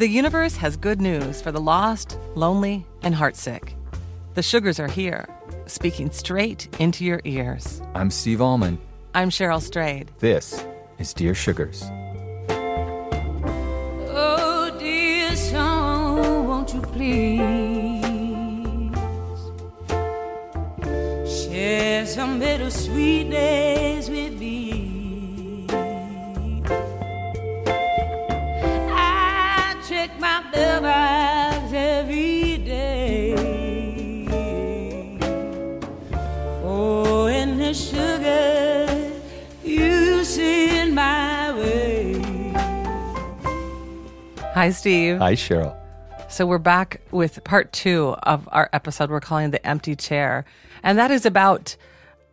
The universe has good news for the lost, lonely, and heartsick. The sugars are here, speaking straight into your ears. I'm Steve Almond. I'm Cheryl Strayed. This is Dear Sugars. Oh, dear song, won't you please share some bittersweet Hi, Steve. Hi, Cheryl. So we're back with part two of our episode we're calling The Empty Chair. And that is about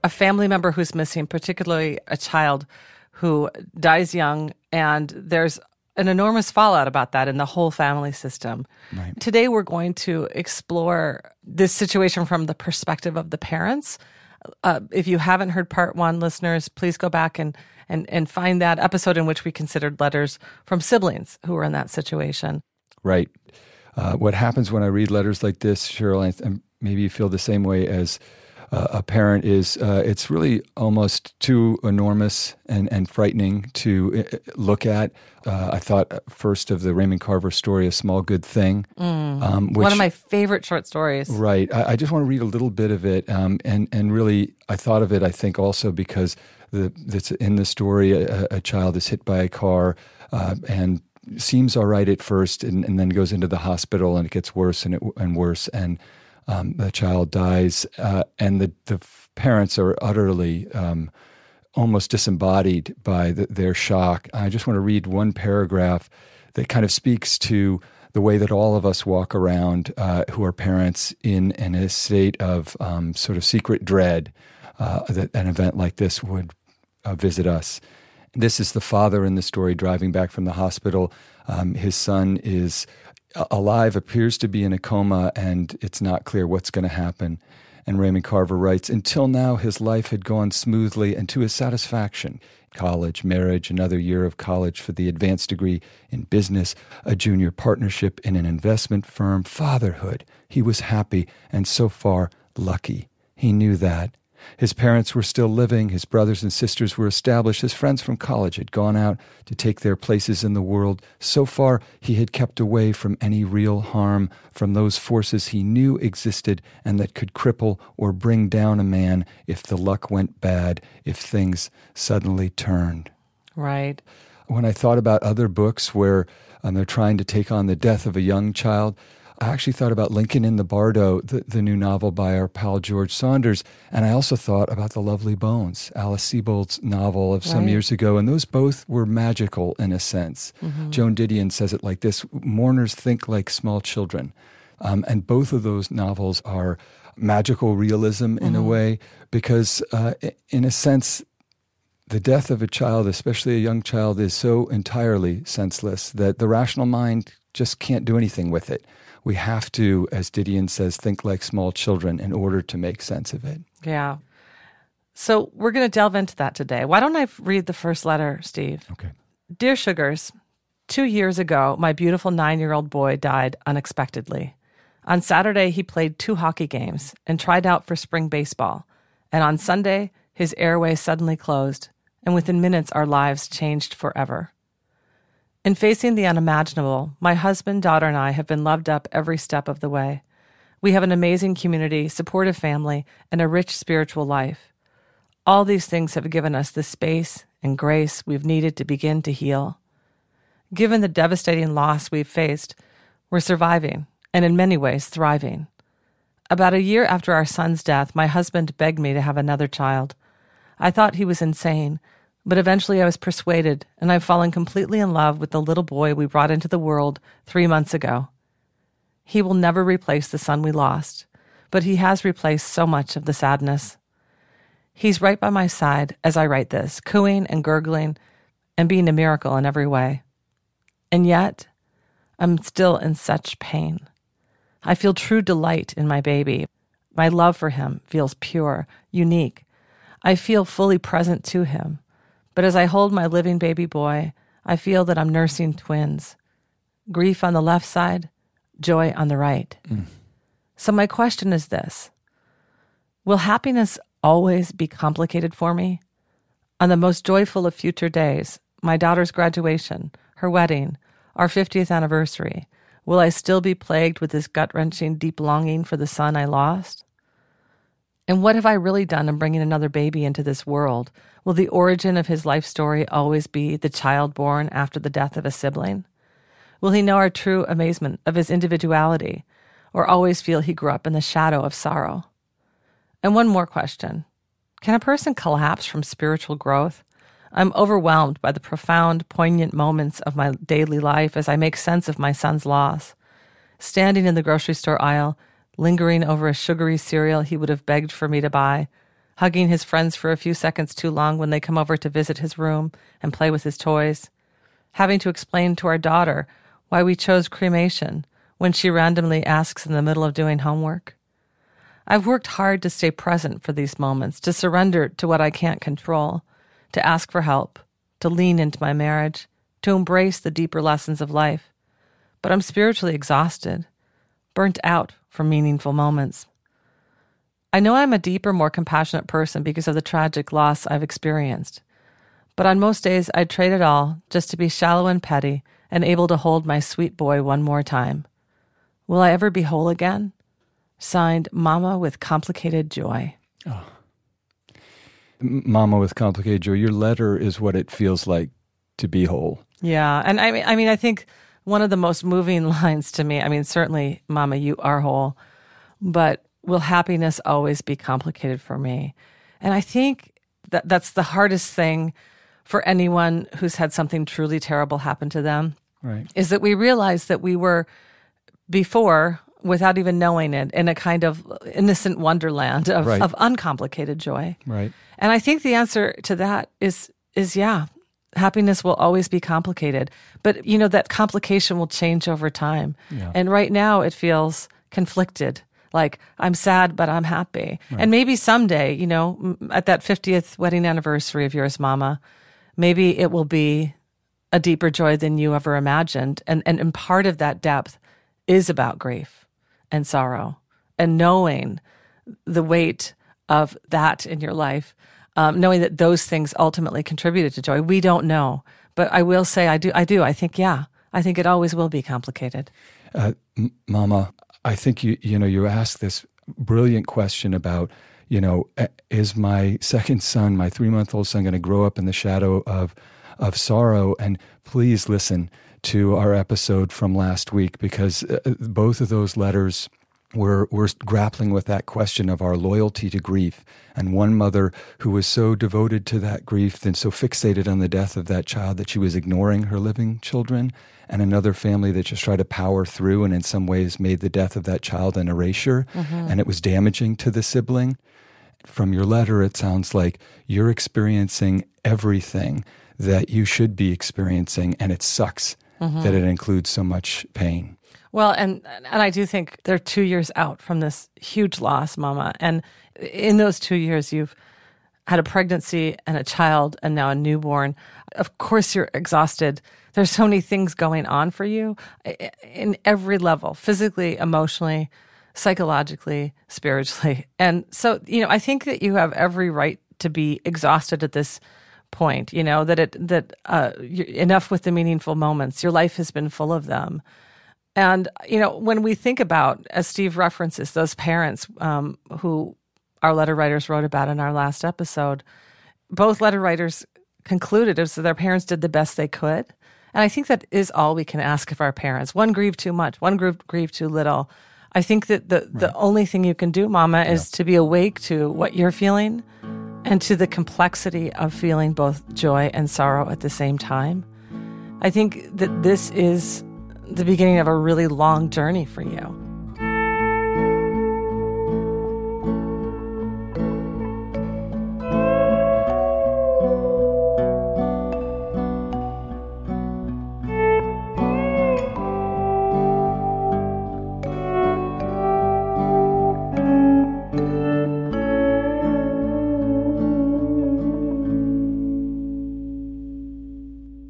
a family member who's missing, particularly a child who dies young. And there's an enormous fallout about that in the whole family system. Right. Today, we're going to explore this situation from the perspective of the parents. Uh, if you haven't heard part one, listeners, please go back and, and, and find that episode in which we considered letters from siblings who were in that situation. Right. Uh, what happens when I read letters like this, Cheryl, and- maybe you feel the same way as uh, a parent, is uh, it's really almost too enormous and, and frightening to uh, look at. Uh, I thought first of the Raymond Carver story, A Small Good Thing. Um, One of my favorite short stories. Right. I, I just want to read a little bit of it, um, and and really, I thought of it. I think also because the that's in the story, a, a child is hit by a car, uh, and seems all right at first, and, and then goes into the hospital, and it gets worse and it, and worse, and um, the child dies, uh, and the the parents are utterly. Um, almost disembodied by the, their shock. I just want to read one paragraph that kind of speaks to the way that all of us walk around uh, who are parents in, in a state of um, sort of secret dread uh, that an event like this would uh, visit us. This is the father in the story driving back from the hospital. Um, his son is alive, appears to be in a coma, and it's not clear what's going to happen. And Raymond Carver writes Until now, his life had gone smoothly and to his satisfaction. College, marriage, another year of college for the advanced degree in business, a junior partnership in an investment firm, fatherhood. He was happy and so far lucky. He knew that. His parents were still living, his brothers and sisters were established, his friends from college had gone out to take their places in the world. So far, he had kept away from any real harm, from those forces he knew existed and that could cripple or bring down a man if the luck went bad, if things suddenly turned Right. when I thought about other books where um, they're trying to take on the death of a young child, I actually thought about Lincoln in the Bardo, the, the new novel by our pal George Saunders. And I also thought about The Lovely Bones, Alice Sebold's novel of some Right. years ago. And those both were magical in a sense. Joan Didion says it like this mourners think like small children. Um, and both of those novels are magical realism in a way because, uh, in a sense, the death of a child, especially a young child, is so entirely senseless that the rational mind just can't do anything with it. We have to, as Didion says, think like small children in order to make sense of it. Yeah. So we're going to delve into that today. Why don't I read the first letter, Steve? Okay. Dear Sugars, two years ago, my beautiful nine year old boy died unexpectedly. On Saturday, he played two hockey games and tried out for spring baseball. And on Sunday, his airway suddenly closed, and within minutes, our lives changed forever. In facing the unimaginable, my husband, daughter, and I have been loved up every step of the way. We have an amazing community, supportive family, and a rich spiritual life. All these things have given us the space and grace we've needed to begin to heal. Given the devastating loss we've faced, we're surviving and in many ways thriving. About a year after our son's death, my husband begged me to have another child. I thought he was insane, but eventually I was persuaded, and I've fallen completely in love with the little boy we brought into the world three months ago. He will never replace the son we lost, but he has replaced so much of the sadness. He's right by my side as I write this, cooing and gurgling and being a miracle in every way. And yet, I'm still in such pain. I feel true delight in my baby. My love for him feels pure, unique. I feel fully present to him. But as I hold my living baby boy, I feel that I'm nursing twins. grief on the left side, joy on the right. So, my question is this Will happiness always be complicated for me? On the most joyful of future days, my daughter's graduation, her wedding, our 50th anniversary, will I still be plagued with this gut wrenching deep longing for the son I lost? And what have I really done in bringing another baby into this world? Will the origin of his life story always be the child born after the death of a sibling? Will he know our true amazement of his individuality, or always feel he grew up in the shadow of sorrow? And one more question Can a person collapse from spiritual growth? I'm overwhelmed by the profound, poignant moments of my daily life as I make sense of my son's loss. Standing in the grocery store aisle, lingering over a sugary cereal he would have begged for me to buy, hugging his friends for a few seconds too long when they come over to visit his room and play with his toys, having to explain to our daughter why we chose cremation when she randomly asks in the middle of doing homework. I've worked hard to stay present for these moments, to surrender to what I can't control, to ask for help, to lean into my marriage, to embrace the deeper lessons of life. But I'm spiritually exhausted, burnt out from meaningful moments. I know I'm a deeper, more compassionate person because of the tragic loss I've experienced. But on most days, I'd trade it all just to be shallow and petty and able to hold my sweet boy one more time. Will I ever be whole again? Signed, Mama with Complicated Joy. Oh. Mama with complicated joy. Your letter is what it feels like to be whole. Yeah, and I mean, I mean, I think one of the most moving lines to me. I mean, certainly, Mama, you are whole, but will happiness always be complicated for me? And I think that that's the hardest thing for anyone who's had something truly terrible happen to them. Right. Is that we realize that we were before without even knowing it in a kind of innocent wonderland of, Right. of uncomplicated joy. Right. And I think the answer to that is is yeah, happiness will always be complicated, but you know that complication will change over time. Yeah. And right now it feels conflicted. Like I'm sad but I'm happy. And maybe someday, you know, at that 50th wedding anniversary of yours mama, maybe it will be a deeper joy than you ever imagined. And and, and part of that depth is about grief and sorrow and knowing the weight of that in your life, um, knowing that those things ultimately contributed to joy. We don't know, but I will say I do. I do. I think yeah. I think it always will be complicated. Uh, M- Mama, I think you you know you asked this brilliant question about you know uh, is my second son, my three month old son, going to grow up in the shadow of of sorrow? And please listen to our episode from last week because uh, both of those letters were were grappling with that question of our loyalty to grief. And one mother who was so devoted to that grief and so fixated on the death of that child that she was ignoring her living children, and another family that just tried to power through and in some ways made the death of that child an erasure, mm-hmm. and it was damaging to the sibling. From your letter, it sounds like you're experiencing everything that you should be experiencing, and it sucks mm-hmm. that it includes so much pain. Well, and and I do think they're two years out from this huge loss, Mama. And in those two years, you've had a pregnancy and a child, and now a newborn. Of course, you're exhausted. There's so many things going on for you in every level, physically, emotionally, psychologically, spiritually. And so, you know, I think that you have every right to be exhausted at this point. You know that it that uh, enough with the meaningful moments. Your life has been full of them. And, you know, when we think about, as Steve references, those parents um, who our letter writers wrote about in our last episode, both letter writers concluded is that their parents did the best they could. And I think that is all we can ask of our parents. One grieved too much, one grieved, grieved too little. I think that the, the only thing you can do, Mama, is to be awake to what you're feeling and to the complexity of feeling both joy and sorrow at the same time. I think that this is the beginning of a really long journey for you.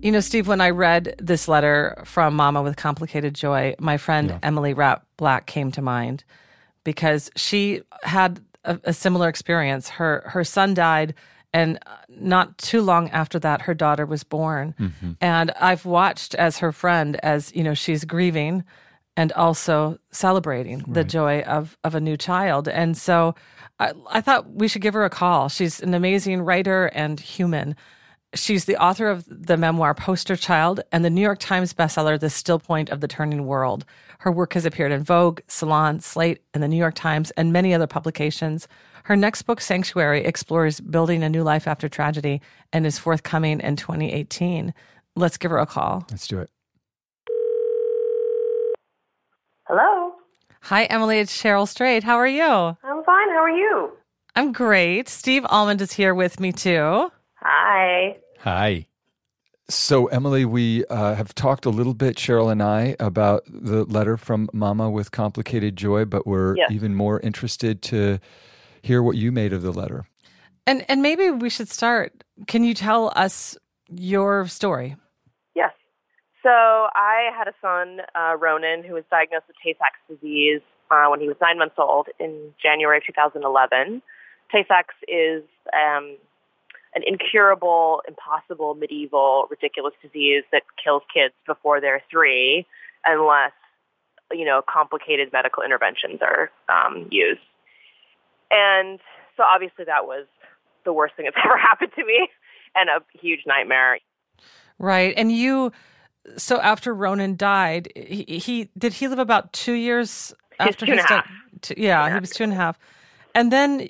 You know, Steve, when I read this letter from Mama with Complicated Joy, my friend Yeah. Emily Rapp Black came to mind because she had a, a similar experience. Her her son died, and uh, not too long after that, her daughter was born. And I've watched as her friend, as you know, she's grieving and also celebrating the joy of of a new child. And so, I, I thought we should give her a call. She's an amazing writer and human. She's the author of the memoir Poster Child and the New York Times bestseller The Still Point of the Turning World. Her work has appeared in Vogue, Salon, Slate, and the New York Times, and many other publications. Her next book, Sanctuary, explores building a new life after tragedy and is forthcoming in 2018. Let's give her a call. Let's do it. Hello. Hi, Emily. It's Cheryl Strayed. How are you? I'm fine. How are you? I'm great. Steve Almond is here with me too. Hi. Hi. So, Emily, we uh, have talked a little bit, Cheryl and I, about the letter from Mama with Complicated Joy, but we're Yes. even more interested to hear what you made of the letter. And and maybe we should start. Can you tell us your story? Yes. So I had a son, uh, Ronan, who was diagnosed with Tay-Sachs disease uh, when he was nine months old in January of 2011. Tay-Sachs is um, an incurable, impossible, medieval, ridiculous disease that kills kids before they're three, unless you know complicated medical interventions are um, used. And so obviously that was the worst thing that's ever happened to me, and a huge nightmare. Right. And you so after Ronan died, he, he did he live about 2 years He's after two and his a half. death? Two- yeah, he was two and a half. And then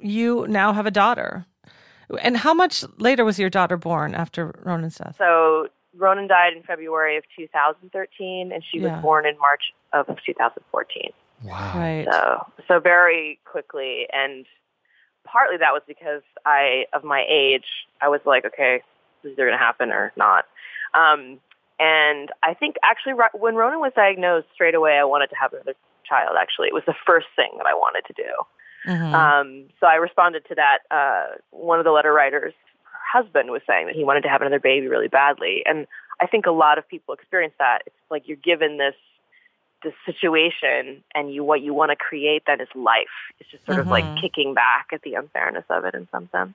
you now have a daughter. And how much later was your daughter born after Ronan's death? So Ronan died in February of 2013, and she Yeah. was born in March of 2014. Wow. Right. So so very quickly, and partly that was because I of my age, I was like, okay, this is either going to happen or not. Um, and I think actually ri- when Ronan was diagnosed, straight away I wanted to have another child. Actually, it was the first thing that I wanted to do. Mhm. Um, so I responded to that. Uh, one of the letter writers, her husband, was saying that he wanted to have another baby really badly, and I think a lot of people experience that. It's like you're given this this situation, and you what you want to create then is life. It's just sort of like Mhm. kicking back at the unfairness of it in some sense.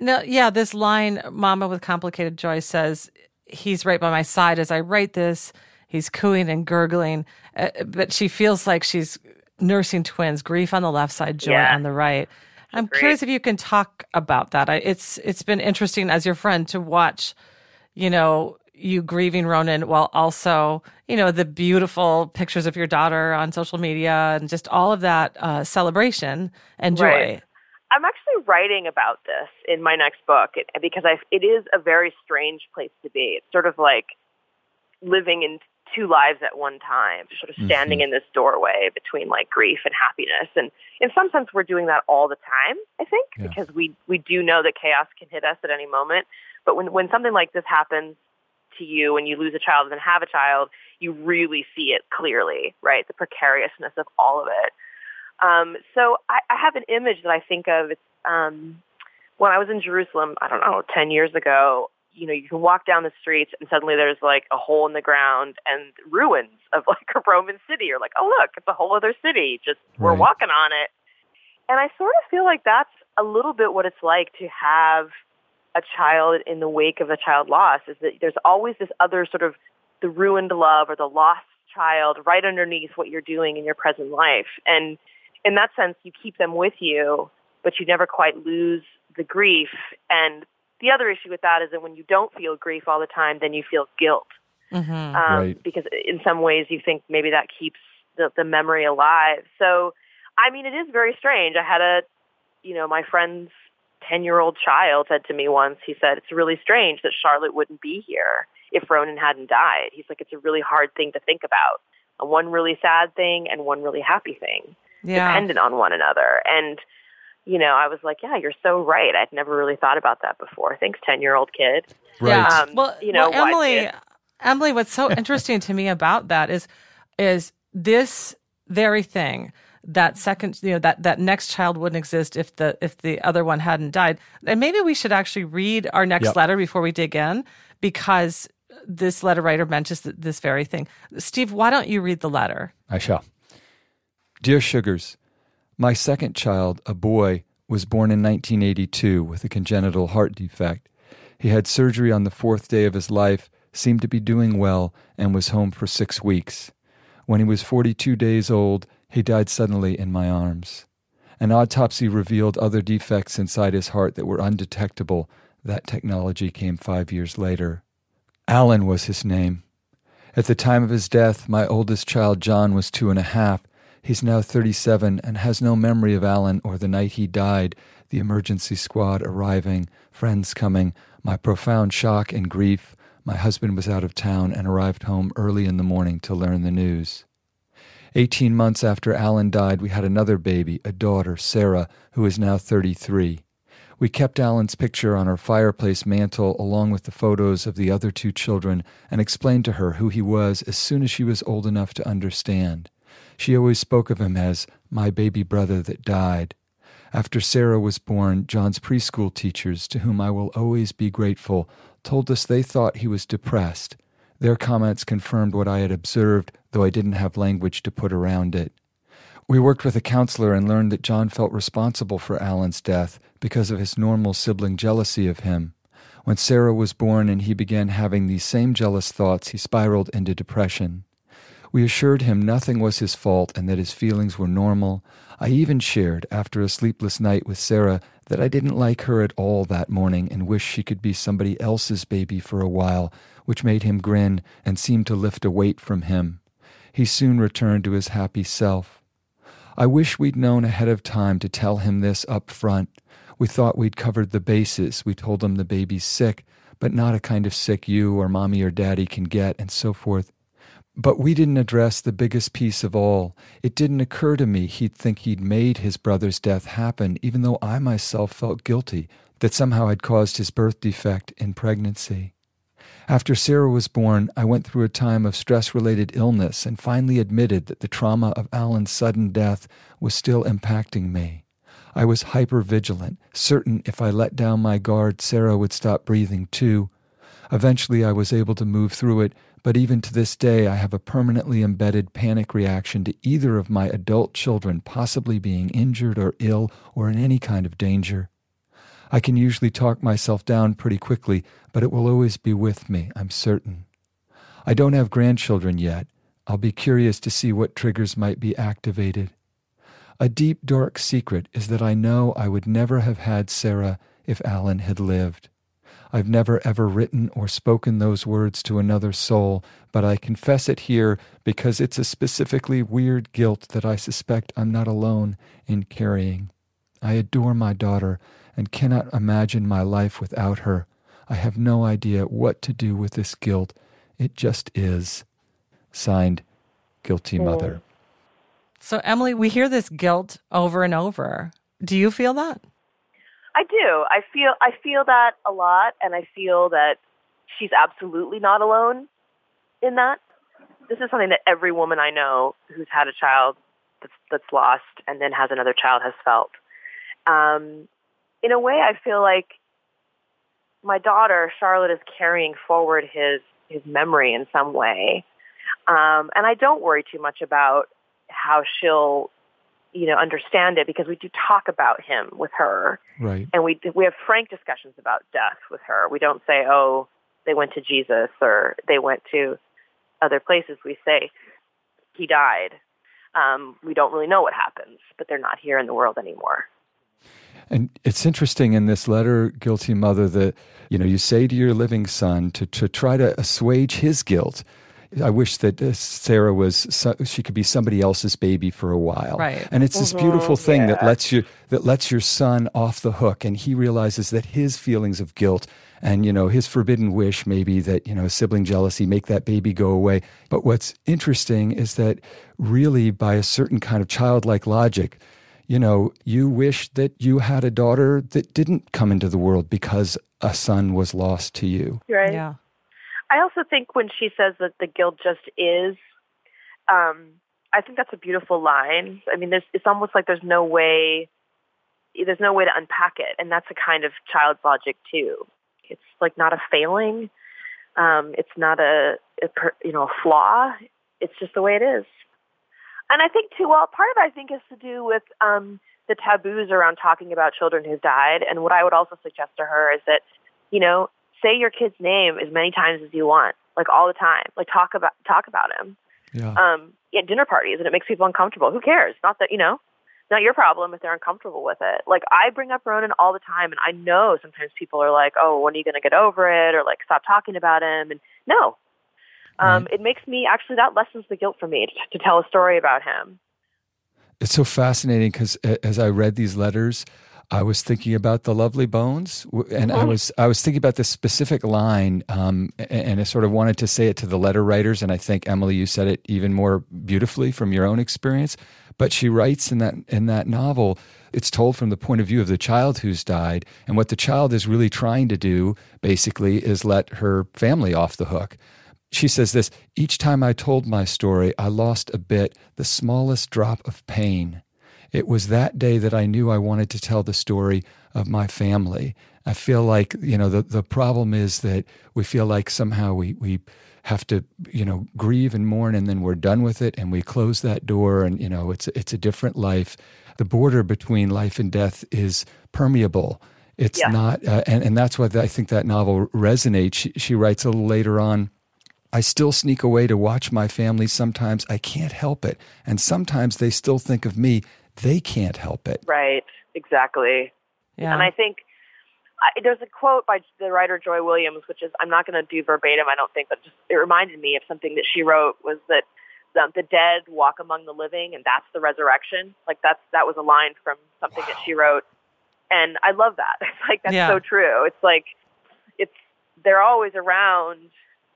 No, yeah, this line, Mama with Complicated Joy says, He's right by my side as I write this. He's cooing and gurgling, uh, but she feels like she's nursing twins, grief on the left side, joy Yeah. on the right. I'm Agreed. curious if you can talk about that. I, it's it's been interesting as your friend to watch, you know, you grieving Ronan while also, you know, the beautiful pictures of your daughter on social media and just all of that uh, celebration and joy. Right. I'm actually writing about this in my next book because I, it is a very strange place to be. It's sort of like living in two lives at one time, sort of standing in this doorway between like grief and happiness. And in some sense, we're doing that all the time, I think, Yeah. because we, we do know that chaos can hit us at any moment. But when, when something like this happens to you and you lose a child and then have a child, you really see it clearly, right? The precariousness of all of it. Um, so I, I have an image that I think of. It's um, when I was in Jerusalem, I don't know, 10 years ago, you know, you can walk down the streets and suddenly there's like a hole in the ground and ruins of like a Roman city. You're like, oh, look, it's a whole other city. Just we're walking on it. And I sort of feel like that's a little bit what it's like to have a child in the wake of a child loss is that there's always this other sort of the ruined love or the lost child right underneath what you're doing in your present life. And in that sense, you keep them with you, but you never quite lose the grief. And the other issue with that is that when you don't feel grief all the time, then you feel guilt. hmm Um, Right. Because in some ways you think maybe that keeps the, the memory alive. So, I mean, it is very strange. I had a, you know, my friend's 10 year old child said to me once, he said, it's really strange that Charlotte wouldn't be here if Ronan hadn't died. He's like, it's a really hard thing to think about. A one really sad thing and one really happy thing Yeah. dependent on one another. And, you know, I was like, yeah, you're so right. I'd never really thought about that before. Thanks, 10 year old kid. Right. Yeah. Um, well, you know, well, Emily, did- Emily, what's so interesting to me about that is, is this very thing that second, you know, that that next child wouldn't exist if the if the other one hadn't died. And maybe we should actually read our next Yep. letter before we dig in, because this letter writer mentions this very thing. Steve, why don't you read the letter? I shall. Dear Sugars, my second child, a boy, was born in 1982 with a congenital heart defect. He had surgery on the fourth day of his life, seemed to be doing well, and was home for six weeks. When he was 42 days old, he died suddenly in my arms. An autopsy revealed other defects inside his heart that were undetectable. That technology came five years later. Alan was his name. At the time of his death, my oldest child, John, was two and a half. He's now 37 and has no memory of Alan or the night he died, the emergency squad arriving, friends coming, my profound shock and grief. My husband was out of town and arrived home early in the morning to learn the news. Eighteen months after Alan died, we had another baby, a daughter, Sarah, who is now 33. We kept Alan's picture on our fireplace mantel along with the photos of the other two children and explained to her who he was as soon as she was old enough to understand. She always spoke of him as my baby brother that died. After Sarah was born, John's preschool teachers, to whom I will always be grateful, told us they thought he was depressed. Their comments confirmed what I had observed, though I didn't have language to put around it. We worked with a counselor and learned that John felt responsible for Alan's death because of his normal sibling jealousy of him. When Sarah was born and he began having these same jealous thoughts, he spiraled into depression. We assured him nothing was his fault and that his feelings were normal. I even shared, after a sleepless night with Sarah, that I didn't like her at all that morning and wished she could be somebody else's baby for a while, which made him grin and seemed to lift a weight from him. He soon returned to his happy self. I wish we'd known ahead of time to tell him this up front. We thought we'd covered the bases. We told him the baby's sick, but not a kind of sick you or mommy or daddy can get, and so forth. But we didn't address the biggest piece of all. It didn't occur to me he'd think he'd made his brother's death happen, even though I myself felt guilty that somehow I'd caused his birth defect in pregnancy. After Sarah was born, I went through a time of stress related illness and finally admitted that the trauma of Alan's sudden death was still impacting me. I was hypervigilant, certain if I let down my guard, Sarah would stop breathing too. Eventually, I was able to move through it, but even to this day, I have a permanently embedded panic reaction to either of my adult children possibly being injured or ill or in any kind of danger. I can usually talk myself down pretty quickly, but it will always be with me, I'm certain. I don't have grandchildren yet. I'll be curious to see what triggers might be activated. A deep, dark secret is that I know I would never have had Sarah if Alan had lived. I've never ever written or spoken those words to another soul, but I confess it here because it's a specifically weird guilt that I suspect I'm not alone in carrying. I adore my daughter and cannot imagine my life without her. I have no idea what to do with this guilt. It just is. Signed, Guilty Mother. So, Emily, we hear this guilt over and over. Do you feel that? I do. I feel I feel that a lot, and I feel that she's absolutely not alone in that. This is something that every woman I know who's had a child that's, that's lost and then has another child has felt. Um, in a way, I feel like my daughter Charlotte is carrying forward his his memory in some way, um, and I don't worry too much about how she'll you know understand it because we do talk about him with her Right. and we we have frank discussions about death with her. We don't say, "Oh, they went to Jesus" or "They went to other places." We say, "He died." Um, we don't really know what happens, but they're not here in the world anymore. And it's interesting in this letter, Guilty Mother, that you know you say to your living son to, to try to assuage his guilt. I wish that uh, Sarah was so, she could be somebody else's baby for a while, Right. And it's this beautiful thing that lets you that lets your son off the hook, and he realizes that his feelings of guilt and you know his forbidden wish maybe that you know sibling jealousy make that baby go away. But what's interesting is that really by a certain kind of childlike logic, you know, you wish that you had a daughter that didn't come into the world because a son was lost to you. Right. Yeah. I also think when she says that the guilt just is, um, I think that's a beautiful line. I mean, there's, it's almost like there's no way, there's no way to unpack it, and that's a kind of child's logic too. It's like not a failing. Um, it's not a, a per, you know a flaw. It's just the way it is. And I think too. Well, part of it I think has to do with um, the taboos around talking about children who've died. And what I would also suggest to her is that, you know, say your kid's name as many times as you want, like all the time. Like talk about talk about him. Yeah. Um, at dinner parties, and it makes people uncomfortable. Who cares? Not that you know, not your problem if they're uncomfortable with it. Like I bring up Ronan all the time, and I know sometimes people are like, "Oh, when are you going to get over it?" or like, "Stop talking about him." And no, um, Right. it makes me actually that lessens the guilt for me to, to tell a story about him. It's so fascinating because as I read these letters, I was thinking about the lovely bones, and I was I was thinking about this specific line, um, and I sort of wanted to say it to the letter writers, and I think Emily, you said it even more beautifully from your own experience. But she writes in that in that novel, it's told from the point of view of the child who's died, and what the child is really trying to do, basically, is let her family off the hook. She says this each time I told my story, I lost a bit, the smallest drop of pain. It was that day that I knew I wanted to tell the story of my family. I feel like, you know, the, the problem is that we feel like somehow we, we have to, you know, grieve and mourn and then we're done with it and we close that door and, you know, it's, it's a different life. The border between life and death is permeable. It's Yeah. not, uh, and, and that's why I think that novel resonates. She, she writes a little later on, I still sneak away to watch my family. Sometimes I can't help it. And sometimes they still think of me. They can't help it. Right. Exactly. Yeah. And I think I, there's a quote by the writer Joy Williams, which is I'm not going to do verbatim, I don't think, but just it reminded me of something that she wrote was that um, the dead walk among the living, and that's the resurrection. Like that's that was a line from something that she wrote, and I love that. It's like that's Yeah. so true. It's like it's they're always around,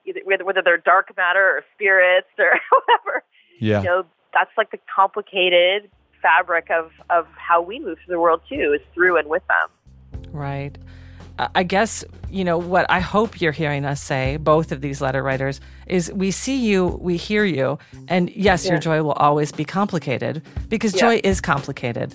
either whether whether they're dark matter or spirits or whatever. Yeah. You know, that's like the complicated fabric of of how we move through the world too, is through and with them. Right. I guess, you know, what I hope you're hearing us say, both of these letter writers, is we see you, we hear you, and yes, your joy will always be complicated because Yeah. joy is complicated.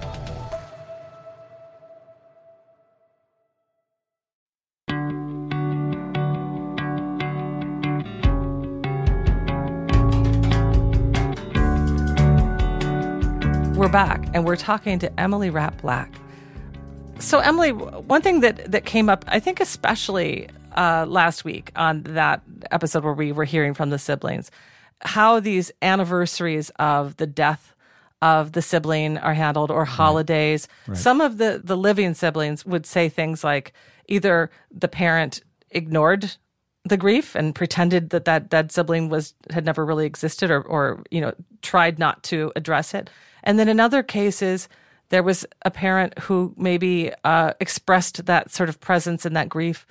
Back and we're talking to Emily Rapp Black. So, Emily, one thing that, that came up, I think, especially uh, last week on that episode where we were hearing from the siblings, how these anniversaries of the death of the sibling are handled or holidays. Some of the, the living siblings would say things like either the parent ignored the grief and pretended that that dead sibling was had never really existed or or you know tried not to address it and then in other cases there was a parent who maybe uh, expressed that sort of presence and that grief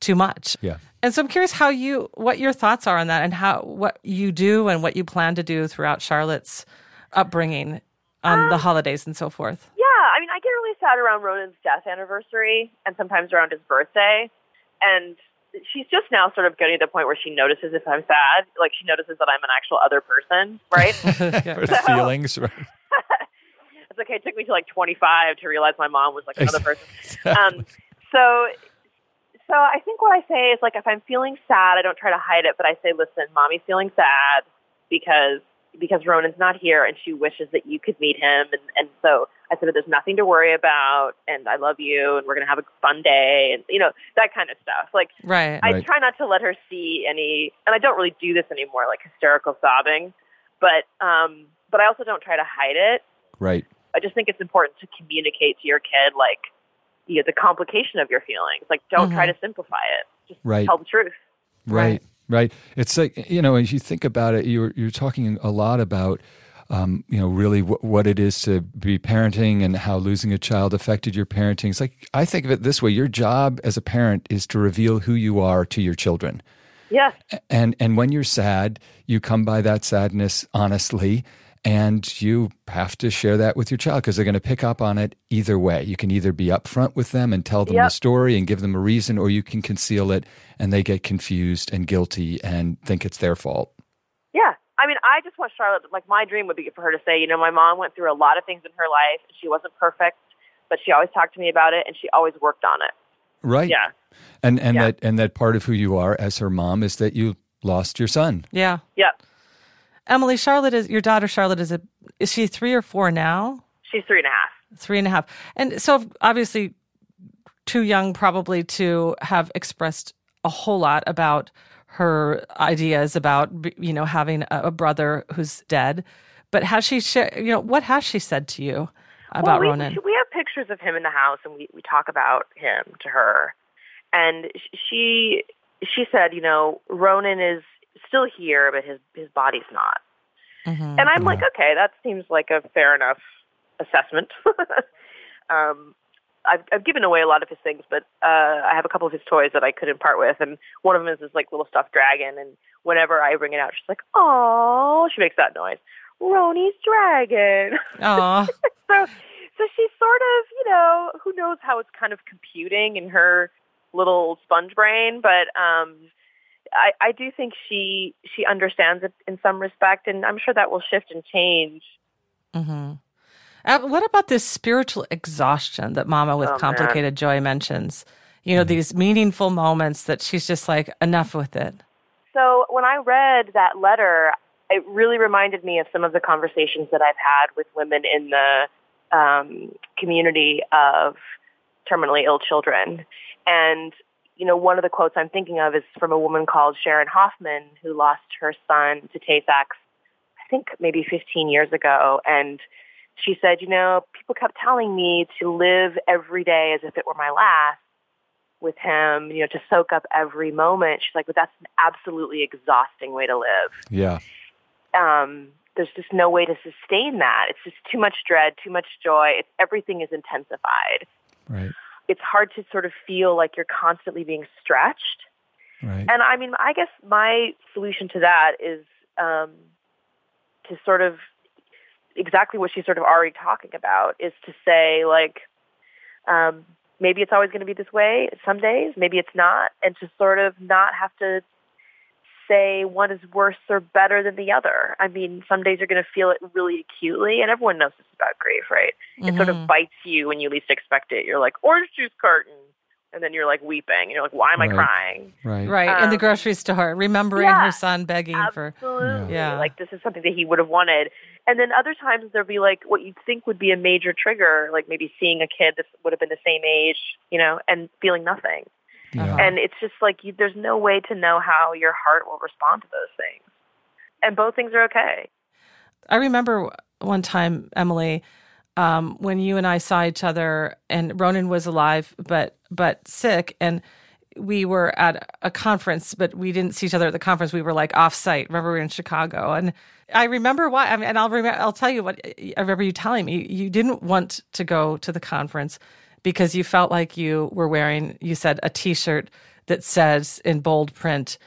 too much Yeah. and so i'm curious how you what your thoughts are on that and how what you do and what you plan to do throughout charlotte's upbringing on the holidays and so forth Yeah, I mean, I get really sad around Ronan's death anniversary and sometimes around his birthday. And she's just now sort of getting to the point where she notices if I'm sad. Like she notices that I'm an actual other person, right? For the feelings, right? It's okay. It took me to like 25 to realize my mom was like another person. Um, so, so I think what I say is like if I'm feeling sad, I don't try to hide it, but I say, listen, mommy's feeling sad because because Ronan's not here and she wishes that you could meet him. And, and so I said, there's nothing to worry about and I love you and we're going to have a fun day and, you know, that kind of stuff. Like, Right. I Right. try not to let her see any, and I don't really do this anymore, like hysterical sobbing, but, um, but I also don't try to hide it. Right. I just think it's important to communicate to your kid, like, you know, the complication of your feelings. Like, don't try to simplify it. Just Right. tell the truth. Right, right. It's like you know, as you think about it, you're you're talking a lot about. Um, you know, really wh- what it is to be parenting and how losing a child affected your parenting. It's like, I think of it this way your job as a parent is to reveal who you are to your children. Yes. And, and when you're sad, you come by that sadness honestly and you have to share that with your child because they're going to pick up on it either way. You can either be upfront with them and tell them the story and give them a reason, or you can conceal it and they get confused and guilty and think it's their fault. Yeah. I mean, I just want Charlotte, like, my dream would be for her to say, you know, my mom went through a lot of things in her life. She wasn't perfect, but she always talked to me about it and she always worked on it. Right. Yeah. And and Yeah. that and that part of who you are as her mom is that you lost your son. Yeah. Yeah. Emily, Charlotte is your daughter. Charlotte is a is she three or four now? She's three and a half. Three and a half. And so obviously too young probably to have expressed a whole lot about her ideas about you know having a, brother who's dead. But has she shared, you know, what has she said to you about well, we, Ronan? We have pictures of him in the house, and we, we talk about him to her. And she she said, you know, Ronan is still here, but his his body's not. Mhm. And I'm like, okay, that seems like a fair enough assessment. um, I've, I've given away a lot of his things, but uh, I have a couple of his toys that I couldn't part with, and one of them is this like little stuffed dragon. And whenever I bring it out, she's like, "Oh!" She makes that noise, Roni's dragon. Aw. so, so she's sort of, you know, who knows how it's kind of computing in her little sponge brain, but um, I, I do think she she understands it in some respect, and I'm sure that will shift and change. hmm Uh, what about this spiritual exhaustion that Mama with Oh, man. complicated joy mentions? You know, these meaningful moments that she's just like, enough with it. So when I read that letter, it really reminded me of some of the conversations that I've had with women in the um, community of terminally ill children. And, you know, one of the quotes I'm thinking of is from a woman called Sharon Hoffman who lost her son to Tay-Sachs, I think maybe 15 years ago. And she said, you know, people kept telling me to live every day as if it were my last with him, you know, to soak up every moment. She's like, but that's an absolutely exhausting way to live. Yeah. Um, there's just no way to sustain that. It's just too much dread, too much joy. It's, everything is intensified. Right. It's hard to sort of feel like you're constantly being stretched. Right. And I mean, I guess my solution to that is um, to sort of exactly what she's sort of already talking about is to say like um, maybe it's always going to be this way some days, maybe it's not, and to sort of not have to say one is worse or better than the other. I mean, some days you're going to feel it really acutely, and everyone knows this about grief, right? It sort of bites you when you least expect it. You're like orange juice carton, and then you're like weeping, and you're like, why am I crying? Right. Right. in the Um, grocery store, remembering yeah, her son begging for. Absolutely. Yeah. Like this is something that he would have wanted. And then other times there'll be like what you'd think would be a major trigger, like maybe seeing a kid that would have been the same age, you know, and feeling nothing. Uh-huh. And it's just like you, there's no way to know how your heart will respond to those things. And both things are okay. I remember one time, Emily, um, when you and I saw each other, and Ronan was alive but but sick, and we were at a conference, but we didn't see each other at the conference. We were like off site. Remember, we were in Chicago, and I remember why. I mean, and I'll remember. I'll tell you what. I remember you telling me you didn't want to go to the conference because you felt like you were wearing. You said a T-shirt that says in bold print.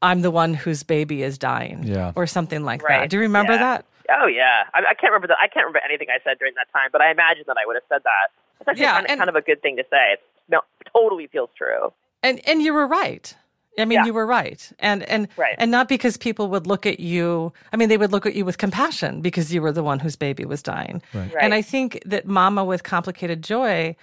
I'm the one whose baby is dying, Yeah. or something like that. Do you remember Yeah. that? Oh yeah. I, I can't remember the, I can't remember anything I said during that time, but I imagine that I would have said that. It's actually Yeah, kind, of, and- kind of a good thing to say. It's no, totally feels true. And and you were right. I mean, Yeah. you were right, and and Right. and not because people would look at you. I mean, they would look at you with compassion because you were the one whose baby was dying. Right. And I think that Mama with complicated joy.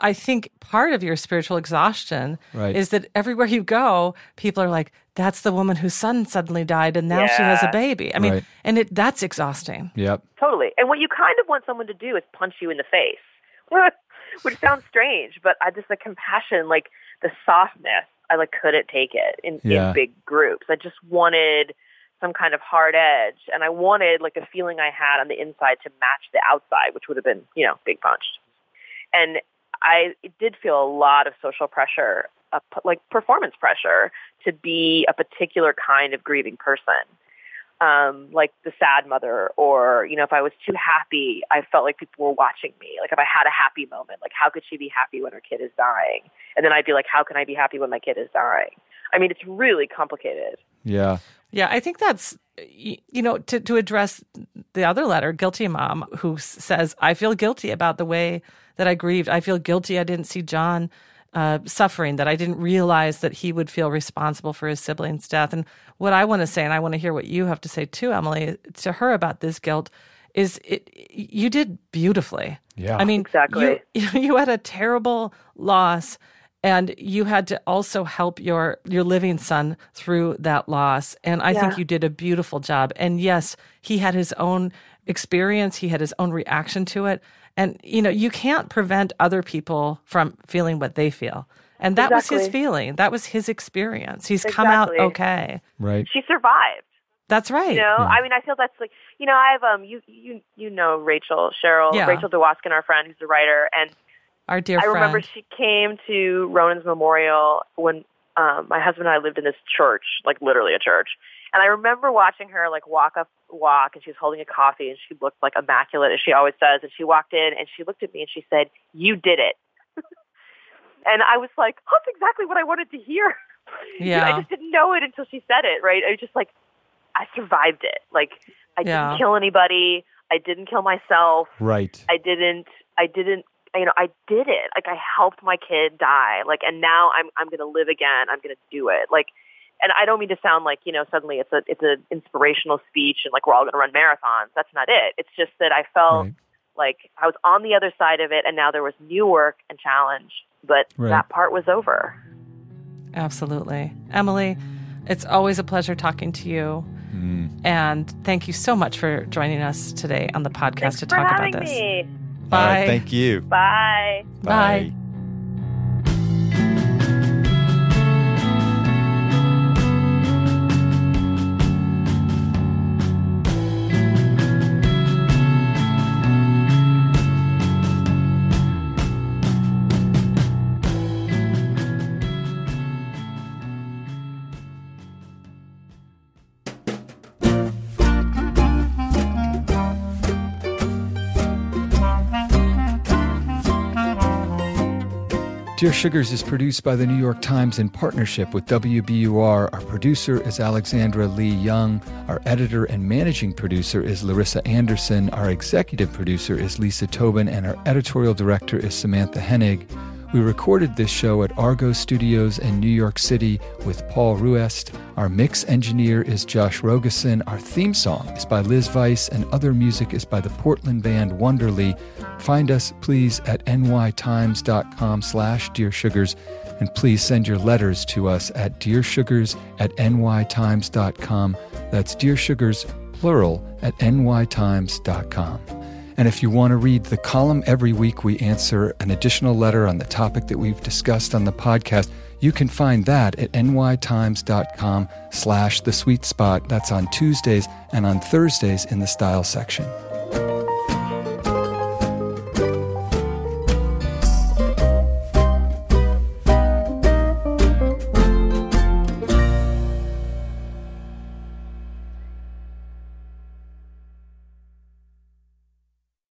I think part of your spiritual exhaustion Right. is that everywhere you go, people are like, "That's the woman whose son suddenly died, and now she has a baby." I mean, Right. and it that's exhausting. Yep. Totally. And what you kind of want someone to do is punch you in the face, which sounds strange, but I just the compassion, like the softness, I like couldn't take it in, Yeah. in big groups. I just wanted some kind of hard edge, and I wanted like a feeling I had on the inside to match the outside, which would have been, you know, big punched. And I did feel a lot of social pressure, uh, like performance pressure, to be a particular kind of grieving person um, like the sad mother, or you know, if I was too happy, I felt like people were watching me. Like if I had a happy moment, like how could she be happy when her kid is dying? And then I'd be like, how can I be happy when my kid is dying? I mean, it's really complicated. Yeah. Yeah, I think that's you know to to address the other letter, guilty mom, who says, "I feel guilty about the way that I grieved. I feel guilty I didn't see John uh, suffering. That I didn't realize that he would feel responsible for his sibling's death." And what I want to say, and I want to hear what you have to say too, Emily, to her about this guilt, is it you did beautifully. Yeah. I mean, Exactly. You, you had a terrible loss and you had to also help your your living son through that loss and i think you did a beautiful job and yes he had his own experience he had his own reaction to it. And you know you can't prevent other people from feeling what they feel. And that was his feeling. That was his experience. He's come out okay. Right. She survived. that's right. You know, I mean, I feel that's like, you know, I have um, you you you know Rachel Cheryl Yeah. Rachel DeWoskin, our friend who's a writer, and our dear I friend. remember she came to Ronan's memorial when um, my husband and I lived in this church, like literally a church. And I remember watching her like walk up, walk, and she was holding a coffee, and she looked like immaculate as she always does. And she walked in, and she looked at me, and she said, "You did it." and I was like, "That's exactly what I wanted to hear." You know, Yeah. I just didn't know it until she said it. Right? I was just like, I survived it. Like, I Yeah. didn't kill anybody. I didn't kill myself. Right. I didn't I didn't you know, I did it. Like I helped my kid die. Like and now I'm I'm gonna live again. I'm gonna do it. Like and I don't mean to sound like, you know, suddenly it's a it's an inspirational speech and like we're all gonna run marathons. That's not it. It's just that I felt Right. like I was on the other side of it and now there was new work and challenge. But Right. that part was over. Absolutely. Emily, it's always a pleasure talking to you. Mm. And thank you so much for joining us today on the podcast Thanks to for talk about this. me. Bye. All right, thank you. Bye. Bye. Dear Sugars is produced by the New York Times in partnership with WBUR. Our producer is Alexandra Lee Young. Our editor and managing producer is Larissa Anderson. Our executive producer is Lisa Tobin. And our editorial director is Samantha Hennig. We recorded this show at Argot Studios in New York City with Paul Ruest. Our mix engineer is Josh Rogosin. Our theme song is by Liz Weiss, and other music is by the Portland band Wonderly. Find us, please, at nytimes.com slash Dear Sugars, and please send your letters to us at dearsugars at nytimes.com. That's Dear Sugars, plural, at nytimes.com. And if you want to read the column every week, we answer an additional letter on the topic that we've discussed on the podcast. You can find that at nytimes.com slash the sweet spot. That's on Tuesdays and on Thursdays in the style section.